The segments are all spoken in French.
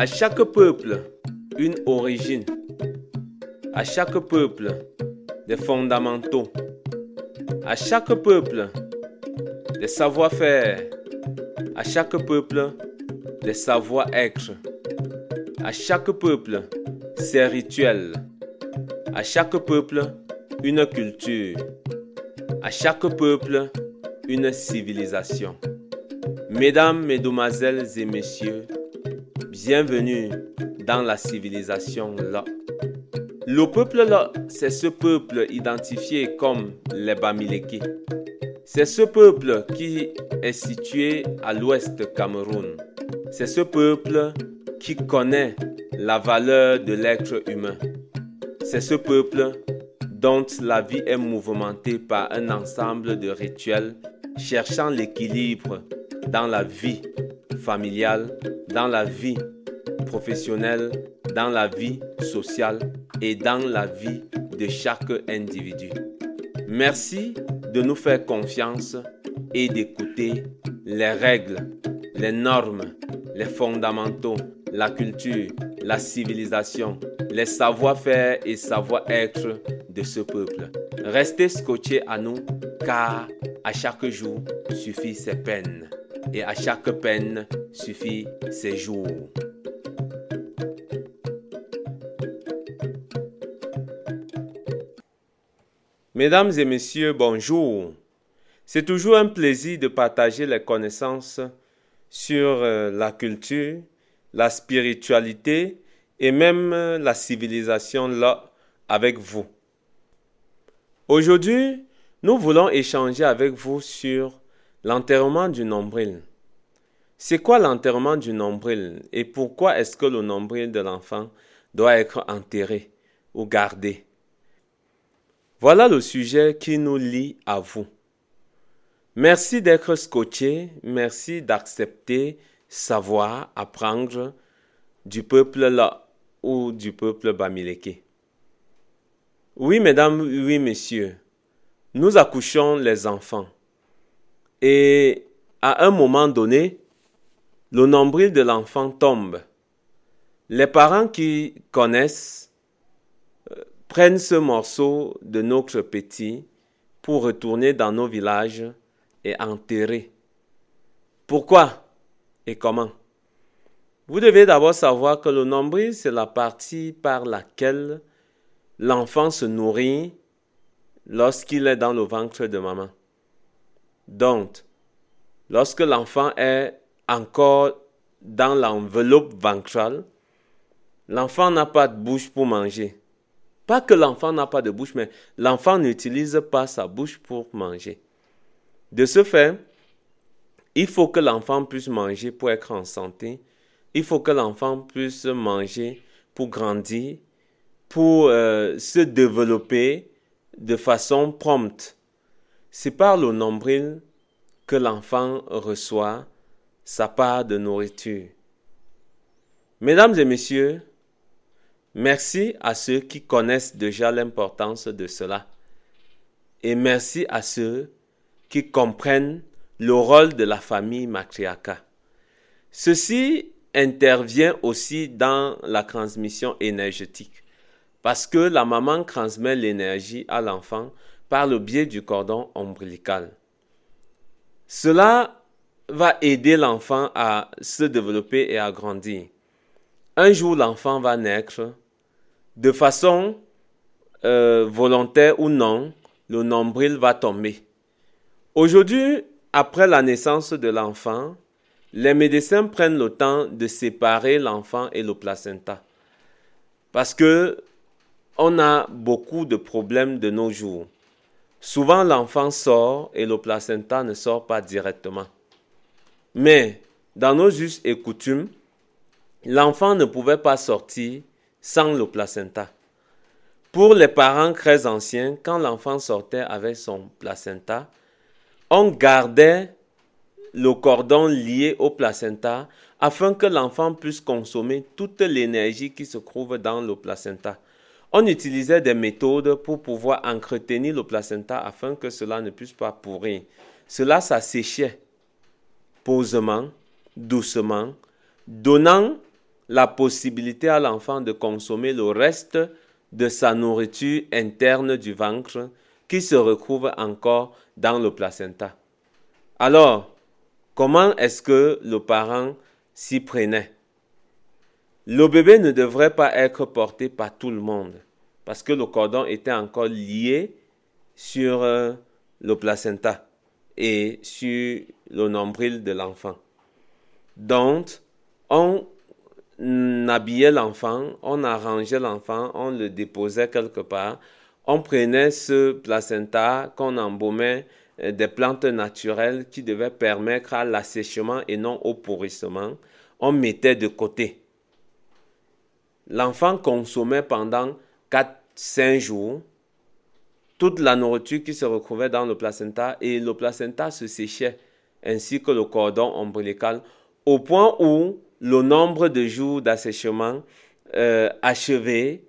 À chaque peuple, une origine. À chaque peuple, des fondamentaux. À chaque peuple, des savoir-faire. À chaque peuple, des savoir-être. À chaque peuple, ses rituels. À chaque peuple, une culture. À chaque peuple, une civilisation. Mesdames, Mesdemoiselles et Messieurs, bienvenue dans la civilisation là. Le peuple là, c'est ce peuple identifié comme les Bamileke. C'est ce peuple qui est situé à l'ouest Cameroun. C'est ce peuple qui connaît la valeur de l'être humain. C'est ce peuple dont la vie est mouvementée par un ensemble de rituels cherchant l'équilibre dans la vie familiale, dans la vie professionnelle, dans la vie sociale et dans la vie de chaque individu. Merci de nous faire confiance et d'écouter les règles, les normes, les fondamentaux, la culture, la civilisation, les savoir-faire et savoir-être de ce peuple. Restez scotchés à nous car à chaque jour suffit ses peines et à chaque peine suffit ses jours. Mesdames et messieurs, bonjour. C'est toujours un plaisir de partager les connaissances sur euh, la culture, la spiritualité et même euh, la civilisation là avec vous. Aujourd'hui, nous voulons échanger avec vous sur l'enterrement du nombril. C'est quoi l'enterrement du nombril et pourquoi est-ce que le nombril de l'enfant doit être enterré ou gardé? Voilà le sujet qui nous lie à vous. Merci d'être scotché, merci d'accepter, savoir, apprendre du peuple là ou du peuple bamileke. Oui, mesdames, oui, messieurs, nous accouchons les enfants. Et à un moment donné, le nombril de l'enfant tombe. Les parents qui connaissent euh, prennent ce morceau de notre petit pour retourner dans nos villages et enterrer. Pourquoi et comment? Vous devez d'abord savoir que le nombril, c'est la partie par laquelle l'enfant se nourrit lorsqu'il est dans le ventre de maman. Donc, lorsque l'enfant est encore dans l'enveloppe ventrale, l'enfant n'a pas de bouche pour manger. Pas que l'enfant n'a pas de bouche, mais l'enfant n'utilise pas sa bouche pour manger. De ce fait, il faut que l'enfant puisse manger pour être en santé. Il faut que l'enfant puisse manger pour grandir, pour euh, se développer de façon prompte. C'est par le nombril que l'enfant reçoit sa part de nourriture. Mesdames et messieurs, merci à ceux qui connaissent déjà l'importance de cela. Et merci à ceux qui comprennent le rôle de la famille matriarcale. Ceci intervient aussi dans la transmission énergétique parce que la maman transmet l'énergie à l'enfant par le biais du cordon ombilical. Cela va aider l'enfant à se développer et à grandir. Un jour, l'enfant va naître de façon euh, volontaire ou non, le nombril va tomber. Aujourd'hui, après la naissance de l'enfant, les médecins prennent le temps de séparer l'enfant et le placenta. Parce que on a beaucoup de problèmes de nos jours. Souvent, l'enfant sort et le placenta ne sort pas directement. Mais dans nos us et coutumes, l'enfant ne pouvait pas sortir sans le placenta. Pour les parents très anciens, quand l'enfant sortait avec son placenta, on gardait le cordon lié au placenta afin que l'enfant puisse consommer toute l'énergie qui se trouve dans le placenta. On utilisait des méthodes pour pouvoir entretenir le placenta afin que cela ne puisse pas pourrir. Cela s'asséchait posément, doucement, donnant la possibilité à l'enfant de consommer le reste de sa nourriture interne du ventre qui se retrouve encore dans le placenta. Alors, comment est-ce que le parent s'y prenait? Le bébé ne devrait pas être porté par tout le monde parce que le cordon était encore lié sur euh, le placenta et sur le nombril de l'enfant. Donc, on habillait l'enfant, on arrangeait l'enfant, on le déposait quelque part, on prenait ce placenta qu'on embaumait euh, des plantes naturelles qui devaient permettre à l'assèchement et non au pourrissement, on mettait de côté. L'enfant consommait pendant 4-5 jours toute la nourriture qui se retrouvait dans le placenta et le placenta se séchait ainsi que le cordon ombilical au point où le nombre de jours d'assèchement euh, achevé,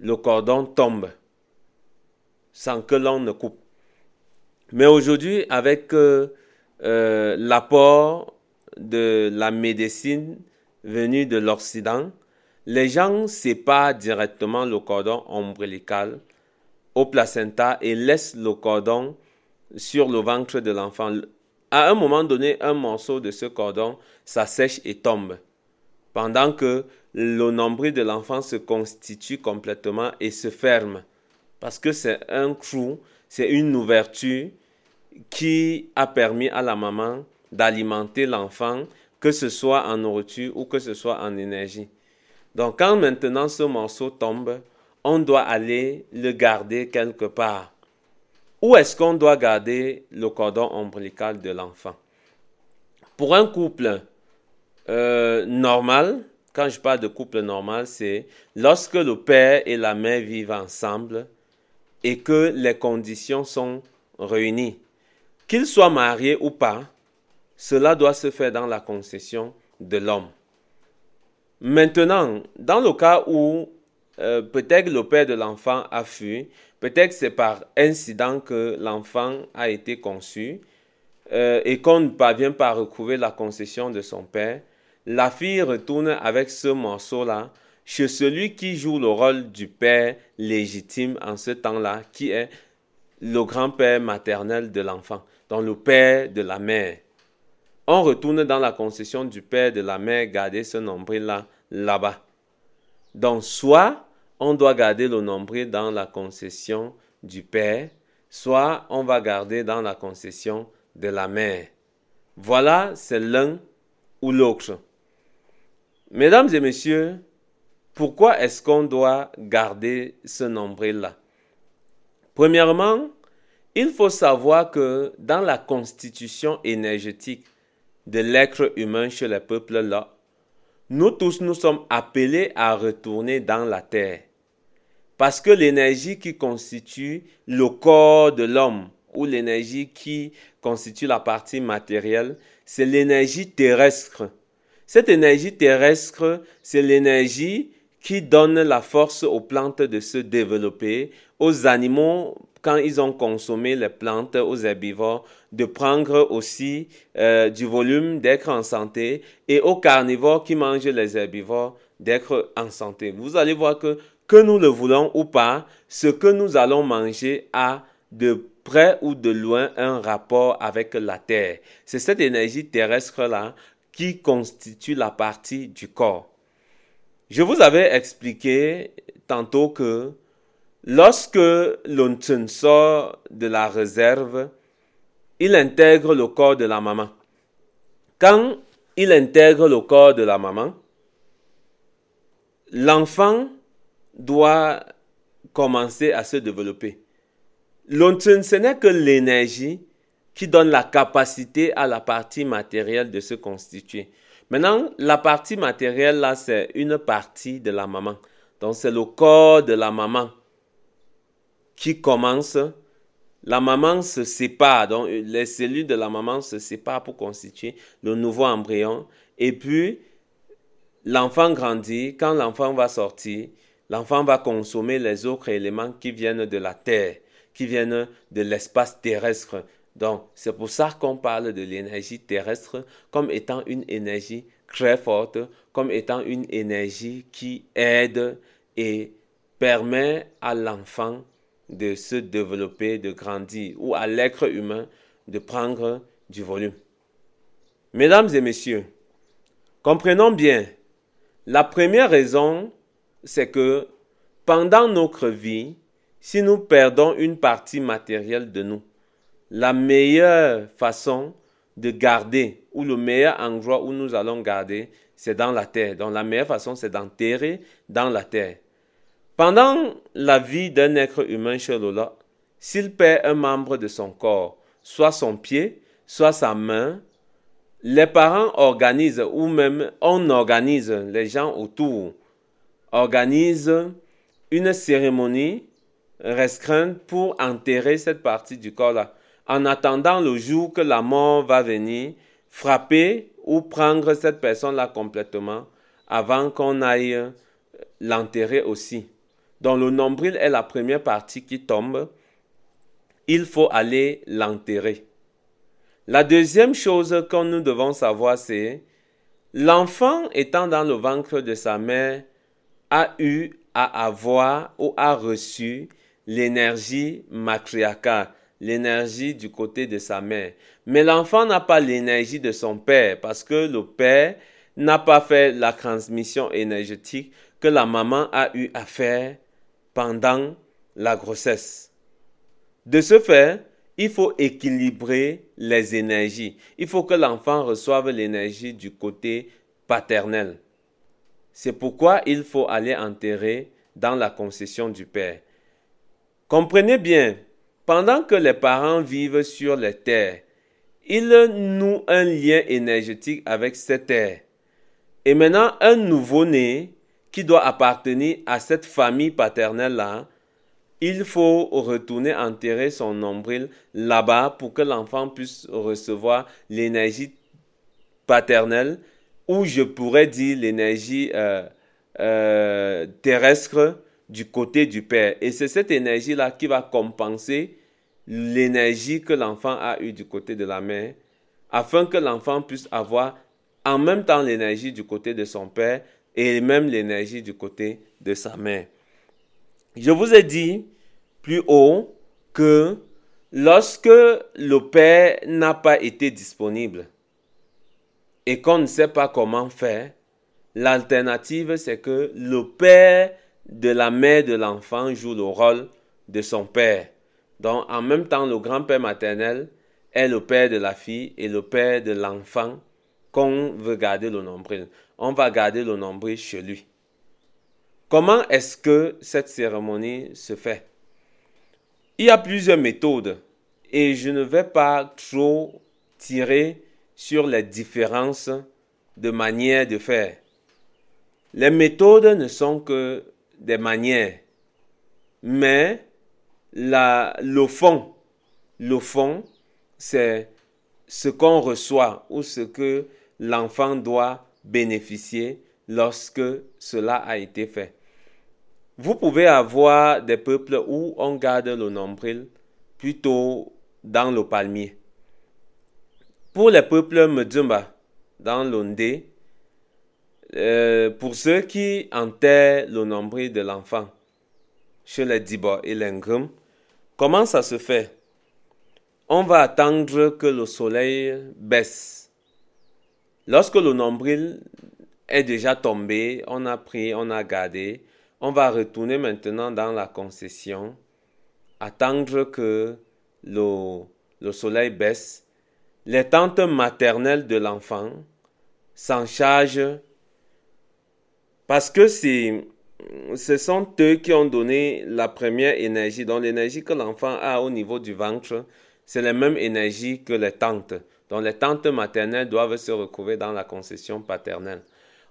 le cordon tombe sans que l'on ne coupe. Mais aujourd'hui, avec euh, euh, l'apport de la médecine venue de l'Occident, les gens séparent directement le cordon ombilical au placenta et laissent le cordon sur le ventre de l'enfant. À un moment donné, un morceau de ce cordon s'assèche et tombe, pendant que le nombril de l'enfant se constitue complètement et se ferme parce que c'est un trou, c'est une ouverture qui a permis à la maman d'alimenter l'enfant, que ce soit en nourriture ou que ce soit en énergie. Donc quand maintenant ce morceau tombe, on doit aller le garder quelque part. Où est-ce qu'on doit garder le cordon ombilical de l'enfant? Pour un couple euh, normal, quand je parle de couple normal, c'est lorsque le père et la mère vivent ensemble, et que les conditions sont réunies. Qu'il soit marié ou pas, cela doit se faire dans la concession de l'homme. Maintenant, dans le cas où euh, peut-être le père de l'enfant a fui, peut-être c'est par incident que l'enfant a été conçu euh, et qu'on ne parvient pas à recouvrir la concession de son père, la fille retourne avec ce morceau-là chez celui qui joue le rôle du père légitime en ce temps-là, qui est le grand-père maternel de l'enfant, donc le père de la mère. On retourne dans la concession du père de la mère, garder ce nombril-là là-bas. Donc, soit on doit garder le nombril dans la concession du père, soit on va garder dans la concession de la mère. Voilà, c'est l'un ou l'autre. Mesdames et messieurs, pourquoi est-ce qu'on doit garder ce nombril-là? Premièrement, il faut savoir que dans la constitution énergétique de l'être humain chez les peuples-là, nous tous nous sommes appelés à retourner dans la terre. Parce que l'énergie qui constitue le corps de l'homme ou l'énergie qui constitue la partie matérielle, c'est l'énergie terrestre. Cette énergie terrestre, c'est l'énergie qui donne la force aux plantes de se développer, aux animaux quand ils ont consommé les plantes, aux herbivores, de prendre aussi euh, du volume, d'être en santé, et aux carnivores qui mangent les herbivores, d'être en santé. Vous allez voir que, que nous le voulons ou pas, ce que nous allons manger a de près ou de loin un rapport avec la terre. C'est cette énergie terrestre-là qui constitue la partie du corps. Je vous avais expliqué tantôt que lorsque l'Untun sort de la réserve, il intègre le corps de la maman. Quand il intègre le corps de la maman, l'enfant doit commencer à se développer. L'Untun, ce n'est que l'énergie qui donne la capacité à la partie matérielle de se constituer. Maintenant, la partie matérielle, là, c'est une partie de la maman. Donc, c'est le corps de la maman qui commence. La maman se sépare, donc les cellules de la maman se séparent pour constituer le nouveau embryon. Et puis, l'enfant grandit. Quand l'enfant va sortir, l'enfant va consommer les autres éléments qui viennent de la terre, qui viennent de l'espace terrestre. Donc, c'est pour ça qu'on parle de l'énergie terrestre comme étant une énergie très forte comme étant une énergie qui aide et permet à l'enfant de se développer, de grandir, ou à l'être humain de prendre du volume. Mesdames et messieurs, comprenons bien, la première raison, c'est que pendant notre vie, si nous perdons une partie matérielle de nous, la meilleure façon de garder, ou le meilleur endroit où nous allons garder, c'est dans la terre. Donc la meilleure façon, c'est d'enterrer dans la terre. Pendant la vie d'un être humain chez Lola, s'il perd un membre de son corps, soit son pied, soit sa main, les parents organisent, ou même on organise, les gens autour organisent une cérémonie restreinte pour enterrer cette partie du corps-là, en attendant le jour que la mort va venir frapper ou prendre cette personne-là complètement avant qu'on aille l'enterrer aussi. Donc le nombril est la première partie qui tombe. Il faut aller l'enterrer. La deuxième chose que nous devons savoir, c'est l'enfant étant dans le ventre de sa mère a eu à avoir ou a reçu l'énergie matriarcale, l'énergie du côté de sa mère. Mais l'enfant n'a pas l'énergie de son père parce que le père n'a pas fait la transmission énergétique que la maman a eu à faire pendant la grossesse. De ce fait, il faut équilibrer les énergies. Il faut que l'enfant reçoive l'énergie du côté paternel. C'est pourquoi il faut aller enterrer dans la concession du Père. Comprenez bien, pendant que les parents vivent sur les terres, ils nouent un lien énergétique avec cette terre. Et maintenant, un nouveau-né qui doit appartenir à cette famille paternelle-là, il faut retourner enterrer son nombril là-bas pour que l'enfant puisse recevoir l'énergie paternelle, ou je pourrais dire l'énergie euh, euh, terrestre du côté du père. Et c'est cette énergie-là qui va compenser l'énergie que l'enfant a eue du côté de la mère, afin que l'enfant puisse avoir en même temps l'énergie du côté de son père et même l'énergie du côté de sa mère. Je vous ai dit plus haut que lorsque le Père n'a pas été disponible et qu'on ne sait pas comment faire, l'alternative c'est que le Père de la mère de l'enfant joue le rôle de son Père. Donc en même temps, le grand-père maternel est le Père de la fille et le Père de l'enfant qu'on veut garder le nombril on va garder le nombril chez lui. Comment est-ce que cette cérémonie se fait? Il y a plusieurs méthodes et je ne vais pas trop tirer sur les différences de manière de faire. Les méthodes ne sont que des manières, mais le fond, le fond, c'est ce qu'on reçoit ou ce que l'enfant doit bénéficier lorsque cela a été fait. Vous pouvez avoir des peuples où on garde le nombril plutôt dans le palmier. Pour les peuples Mdjumba, dans l'Ondé, euh, pour ceux qui enterrent le nombril de l'enfant chez les Diba et les comment ça se fait? On va attendre que le soleil baisse Lorsque le nombril est déjà tombé, on a pris, on a gardé, on va retourner maintenant dans la concession, attendre que le, le soleil baisse. Les tantes maternelles de l'enfant s'en chargent parce que c'est, ce sont eux qui ont donné la première énergie. Donc l'énergie que l'enfant a au niveau du ventre, c'est la même énergie que les tantes. Donc les tantes maternelles doivent se retrouver dans la concession paternelle.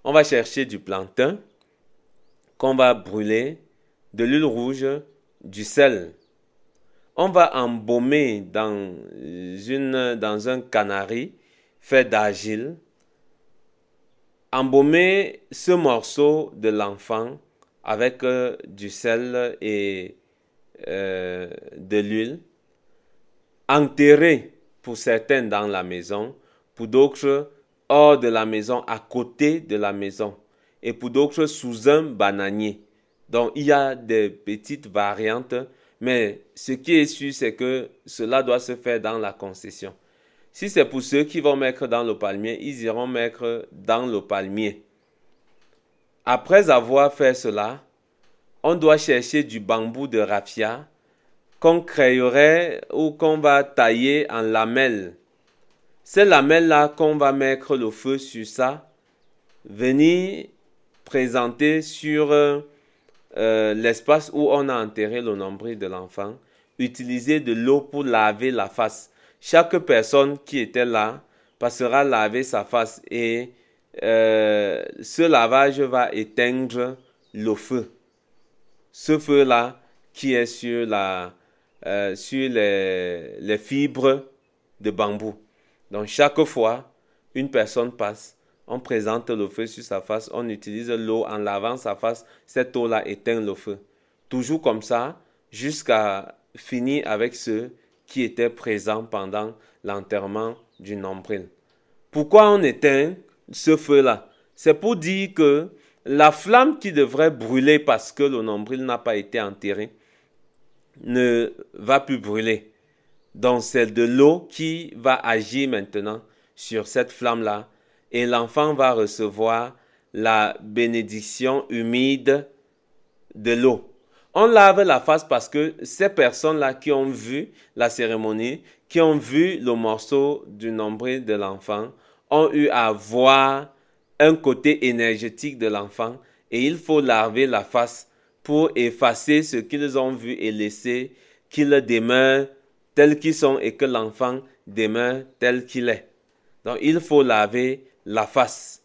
On va chercher du plantain qu'on va brûler, de l'huile rouge, du sel. On va embaumer dans un canari fait d'argile. Embaumer ce morceau de l'enfant avec euh, du sel et euh, de l'huile. Enterrer pour certains dans la maison, pour d'autres hors de la maison, à côté de la maison, et pour d'autres sous un bananier. Donc il y a des petites variantes, mais ce qui est sûr, c'est que cela doit se faire dans la concession. Si c'est pour ceux qui vont mettre dans le palmier, ils iront mettre dans le palmier. Après avoir fait cela, on doit chercher du bambou de raffia qu'on créerait ou qu'on va tailler en lamelles. Ces lamelles-là qu'on va mettre le feu sur ça, venir présenter sur euh, l'espace où on a enterré le nombril de l'enfant, utiliser de l'eau pour laver la face. Chaque personne qui était là passera laver sa face et euh, ce lavage va éteindre le feu. Ce feu-là qui est sur, la, euh, sur les, les fibres de bambou. Donc chaque fois, une personne passe, on présente le feu sur sa face, on utilise l'eau en lavant sa face, cette eau-là éteint le feu. Toujours comme ça, jusqu'à finir avec ceux qui étaient présents pendant l'enterrement du nombril. Pourquoi on éteint ce feu-là? C'est pour dire que la flamme qui devrait brûler parce que le nombril n'a pas été enterré ne va plus brûler. Donc c'est de l'eau qui va agir maintenant sur cette flamme-là et l'enfant va recevoir la bénédiction humide de l'eau. On lave la face parce que ces personnes-là qui ont vu la cérémonie, qui ont vu le morceau du nombril de l'enfant, ont eu à voir un côté énergétique de l'enfant et il faut laver la face pour effacer ce qu'ils ont vu et laisser qu'ils demeurent tels qu'ils sont et que l'enfant demeure tel qu'il est. Donc il faut laver la face.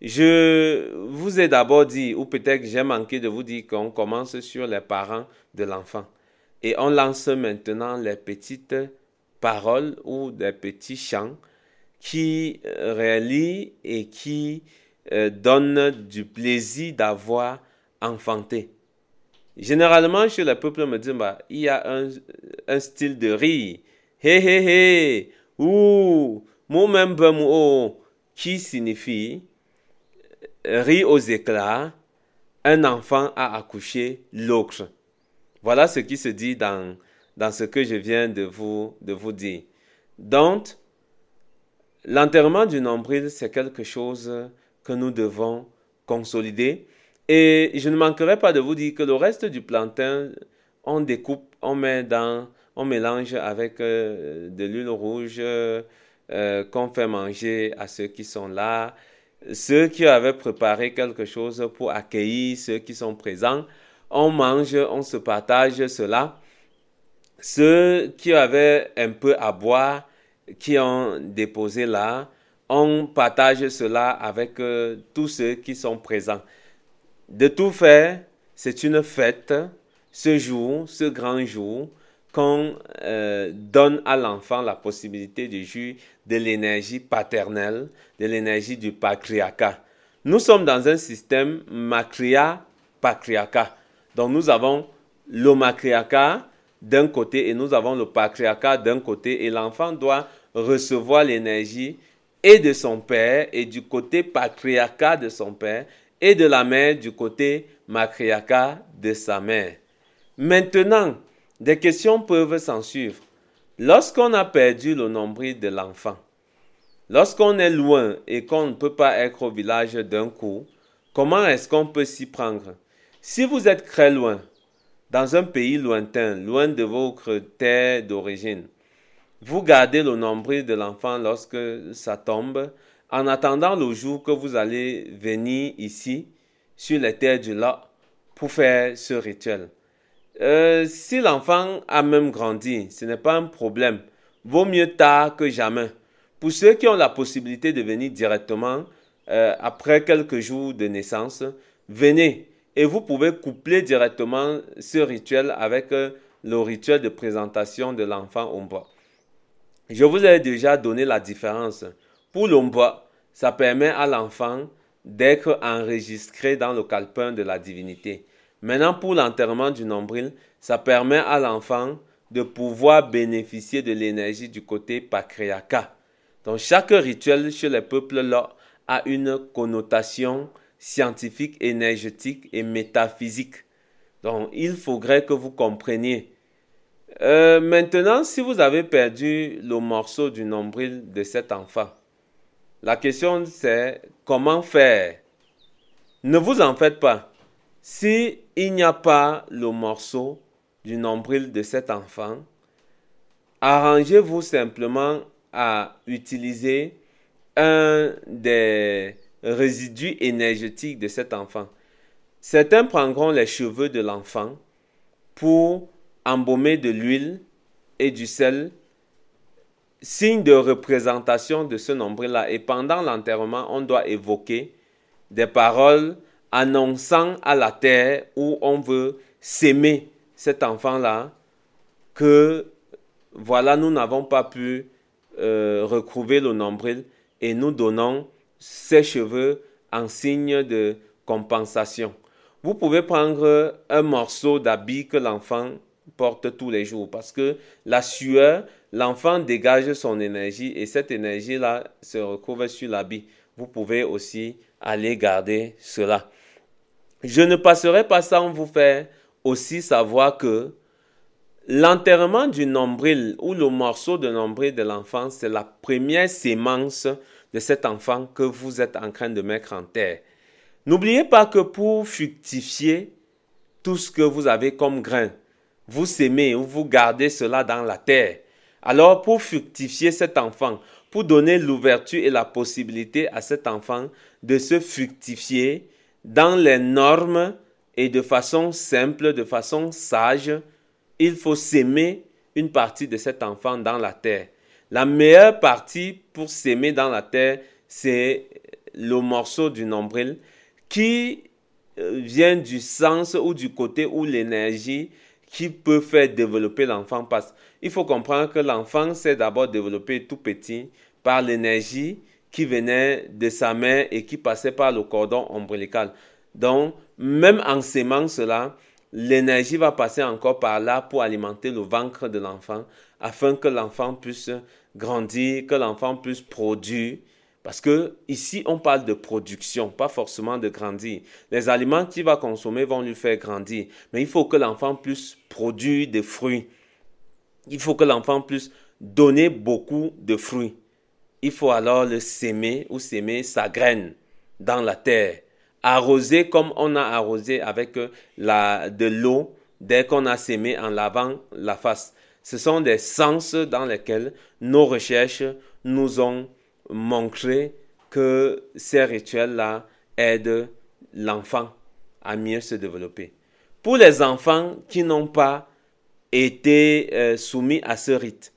Je vous ai d'abord dit, ou peut-être j'ai manqué de vous dire qu'on commence sur les parents de l'enfant. Et on lance maintenant les petites paroles ou des petits chants qui réalise et qui euh, donne du plaisir d'avoir enfanté. Généralement, chez le peuple me dit, bah, il y a un, un style de rire. Hé hé hé, ou, même qui signifie euh, rire aux éclats, un enfant a accouché l'autre. Voilà ce qui se dit dans, dans ce que je viens de vous, de vous dire. Donc, L'enterrement du nombril, c'est quelque chose que nous devons consolider. Et je ne manquerai pas de vous dire que le reste du plantain, on découpe, on met dans, on mélange avec euh, de l'huile rouge euh, qu'on fait manger à ceux qui sont là. Ceux qui avaient préparé quelque chose pour accueillir ceux qui sont présents, on mange, on se partage cela. Ceux qui avaient un peu à boire, qui ont déposé là, on partage cela avec euh, tous ceux qui sont présents. De tout fait, c'est une fête, ce jour, ce grand jour, qu'on euh, donne à l'enfant la possibilité de jouir de l'énergie paternelle, de l'énergie du patriarcat. Nous sommes dans un système macria-patriarcat. Donc nous avons le matriarcat d'un côté et nous avons le patriarcat d'un côté et l'enfant doit recevoir l'énergie et de son père et du côté patriarcat de son père et de la mère du côté matriarcat de sa mère. Maintenant, des questions peuvent s'en suivre. Lorsqu'on a perdu le nombril de l'enfant, lorsqu'on est loin et qu'on ne peut pas être au village d'un coup, comment est-ce qu'on peut s'y prendre? Si vous êtes très loin, dans un pays lointain, loin de votre terre d'origine, vous gardez le nombril de l'enfant lorsque ça tombe, en attendant le jour que vous allez venir ici, sur les terres du lac, pour faire ce rituel. Euh, si l'enfant a même grandi, ce n'est pas un problème. Vaut mieux tard que jamais. Pour ceux qui ont la possibilité de venir directement euh, après quelques jours de naissance, venez et vous pouvez coupler directement ce rituel avec euh, le rituel de présentation de l'enfant au bois. Je vous ai déjà donné la différence. Pour l'omba, ça permet à l'enfant d'être enregistré dans le calepin de la divinité. Maintenant, pour l'enterrement du nombril, ça permet à l'enfant de pouvoir bénéficier de l'énergie du côté patriarcat. Donc chaque rituel chez les peuples là a une connotation scientifique, énergétique et métaphysique. Donc il faudrait que vous compreniez. Euh, maintenant, si vous avez perdu le morceau du nombril de cet enfant, la question c'est comment faire Ne vous en faites pas. Si il n'y a pas le morceau du nombril de cet enfant, arrangez-vous simplement à utiliser un des résidus énergétiques de cet enfant. Certains prendront les cheveux de l'enfant pour embaumer de l'huile et du sel, signe de représentation de ce nombril-là. Et pendant l'enterrement, on doit évoquer des paroles annonçant à la terre où on veut s'aimer cet enfant-là que voilà, nous n'avons pas pu euh, recouvrir le nombril et nous donnons ses cheveux en signe de compensation. Vous pouvez prendre un morceau d'habit que l'enfant porte tous les jours parce que la sueur, l'enfant dégage son énergie et cette énergie-là se recouvre sur l'habit. Vous pouvez aussi aller garder cela. Je ne passerai pas sans vous faire aussi savoir que l'enterrement du nombril ou le morceau de nombril de l'enfant, c'est la première sémence de cet enfant que vous êtes en train de mettre en terre. N'oubliez pas que pour fructifier tout ce que vous avez comme grain, vous sémez ou vous gardez cela dans la terre. Alors pour fructifier cet enfant, pour donner l'ouverture et la possibilité à cet enfant de se fructifier dans les normes et de façon simple, de façon sage, il faut s'aimer une partie de cet enfant dans la terre. La meilleure partie pour s'aimer dans la terre, c'est le morceau du nombril qui euh, vient du sens ou du côté où l'énergie qui peut faire développer l'enfant passe. Il faut comprendre que l'enfant s'est d'abord développé tout petit par l'énergie qui venait de sa mère et qui passait par le cordon ombilical. Donc, même en s'aimant cela, l'énergie va passer encore par là pour alimenter le ventre de l'enfant afin que l'enfant puisse grandir, que l'enfant puisse produire. Parce que ici, on parle de production, pas forcément de grandir. Les aliments qu'il va consommer vont lui faire grandir. Mais il faut que l'enfant puisse produire des fruits. Il faut que l'enfant puisse donner beaucoup de fruits. Il faut alors le s'aimer ou s'aimer sa graine dans la terre arroser comme on a arrosé avec euh, de l'eau dès qu'on a sémé en lavant la face. Ce sont des sens dans lesquels nos recherches nous ont montré que ces rituels-là aident l'enfant à mieux se développer. Pour les enfants qui n'ont pas été euh, soumis à ce rite,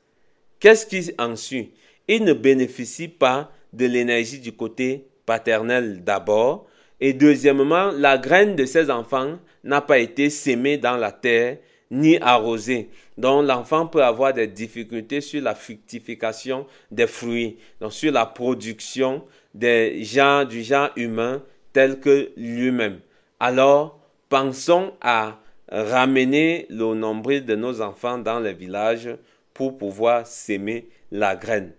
qu'est-ce qui en suit? Ils ne bénéficient pas de l'énergie du côté paternel d'abord, et deuxièmement, la graine de ces enfants n'a pas été sémée dans la terre ni arrosée. Donc l'enfant peut avoir des difficultés sur la fructification des fruits, donc sur la production des gens du genre humain tel que lui-même. Alors, pensons à ramener le nombril de nos enfants dans les villages pour pouvoir s'aimer la graine.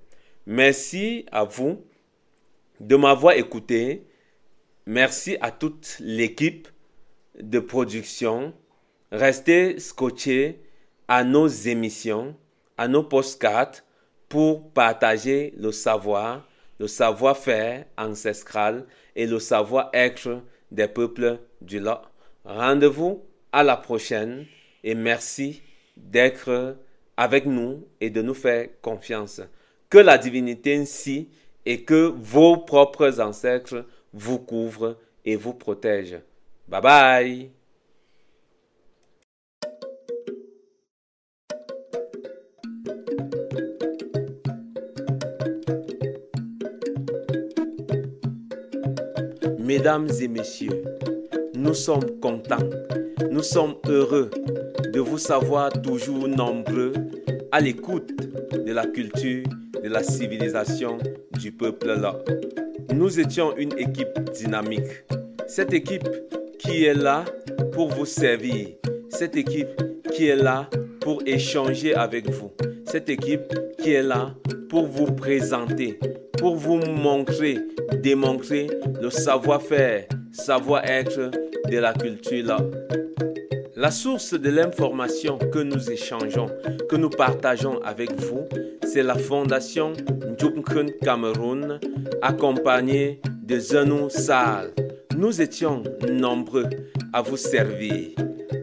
Merci à vous de m'avoir écouté. Merci à toute l'équipe de production. Restez scotchés à nos émissions, à nos postcards pour partager le savoir, le savoir-faire ancestral et le savoir-être des peuples du Lot. Rendez-vous à la prochaine et merci d'être avec nous et de nous faire confiance. Que la divinité ainsi et que vos propres ancêtres vous couvre et vous protège. Bye bye Mesdames et messieurs, nous sommes contents, nous sommes heureux de vous savoir toujours nombreux à l'écoute de la culture, de la civilisation du peuple là nous étions une équipe dynamique. Cette équipe qui est là pour vous servir. Cette équipe qui est là pour échanger avec vous. cette équipe qui est là pour vous présenter, pour vous montrer, démontrer le savoir-faire, savoir-être de la culture. La source de l'information que nous échangeons, que nous partageons avec vous, c'est la fondation Njumkun Cameroun, accompagnée de Zenou Sal. Nous étions nombreux à vous servir.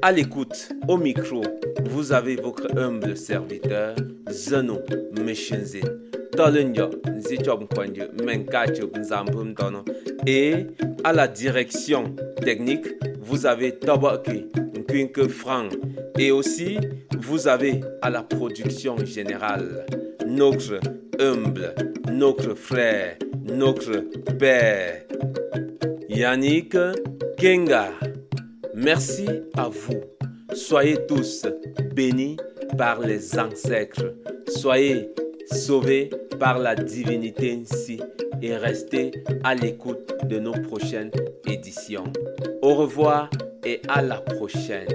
À l'écoute, au micro, vous avez votre humble serviteur, Zeno Meshinzin. Et à la direction technique, vous avez Tabaki Nkwinke Frank. Et aussi, vous avez à la production générale notre humble, notre frère, notre père, Yannick Kenga. Merci à vous. Soyez tous bénis par les ancêtres. Soyez sauvés par la divinité ainsi et restez à l'écoute de nos prochaines éditions. Au revoir et à la prochaine.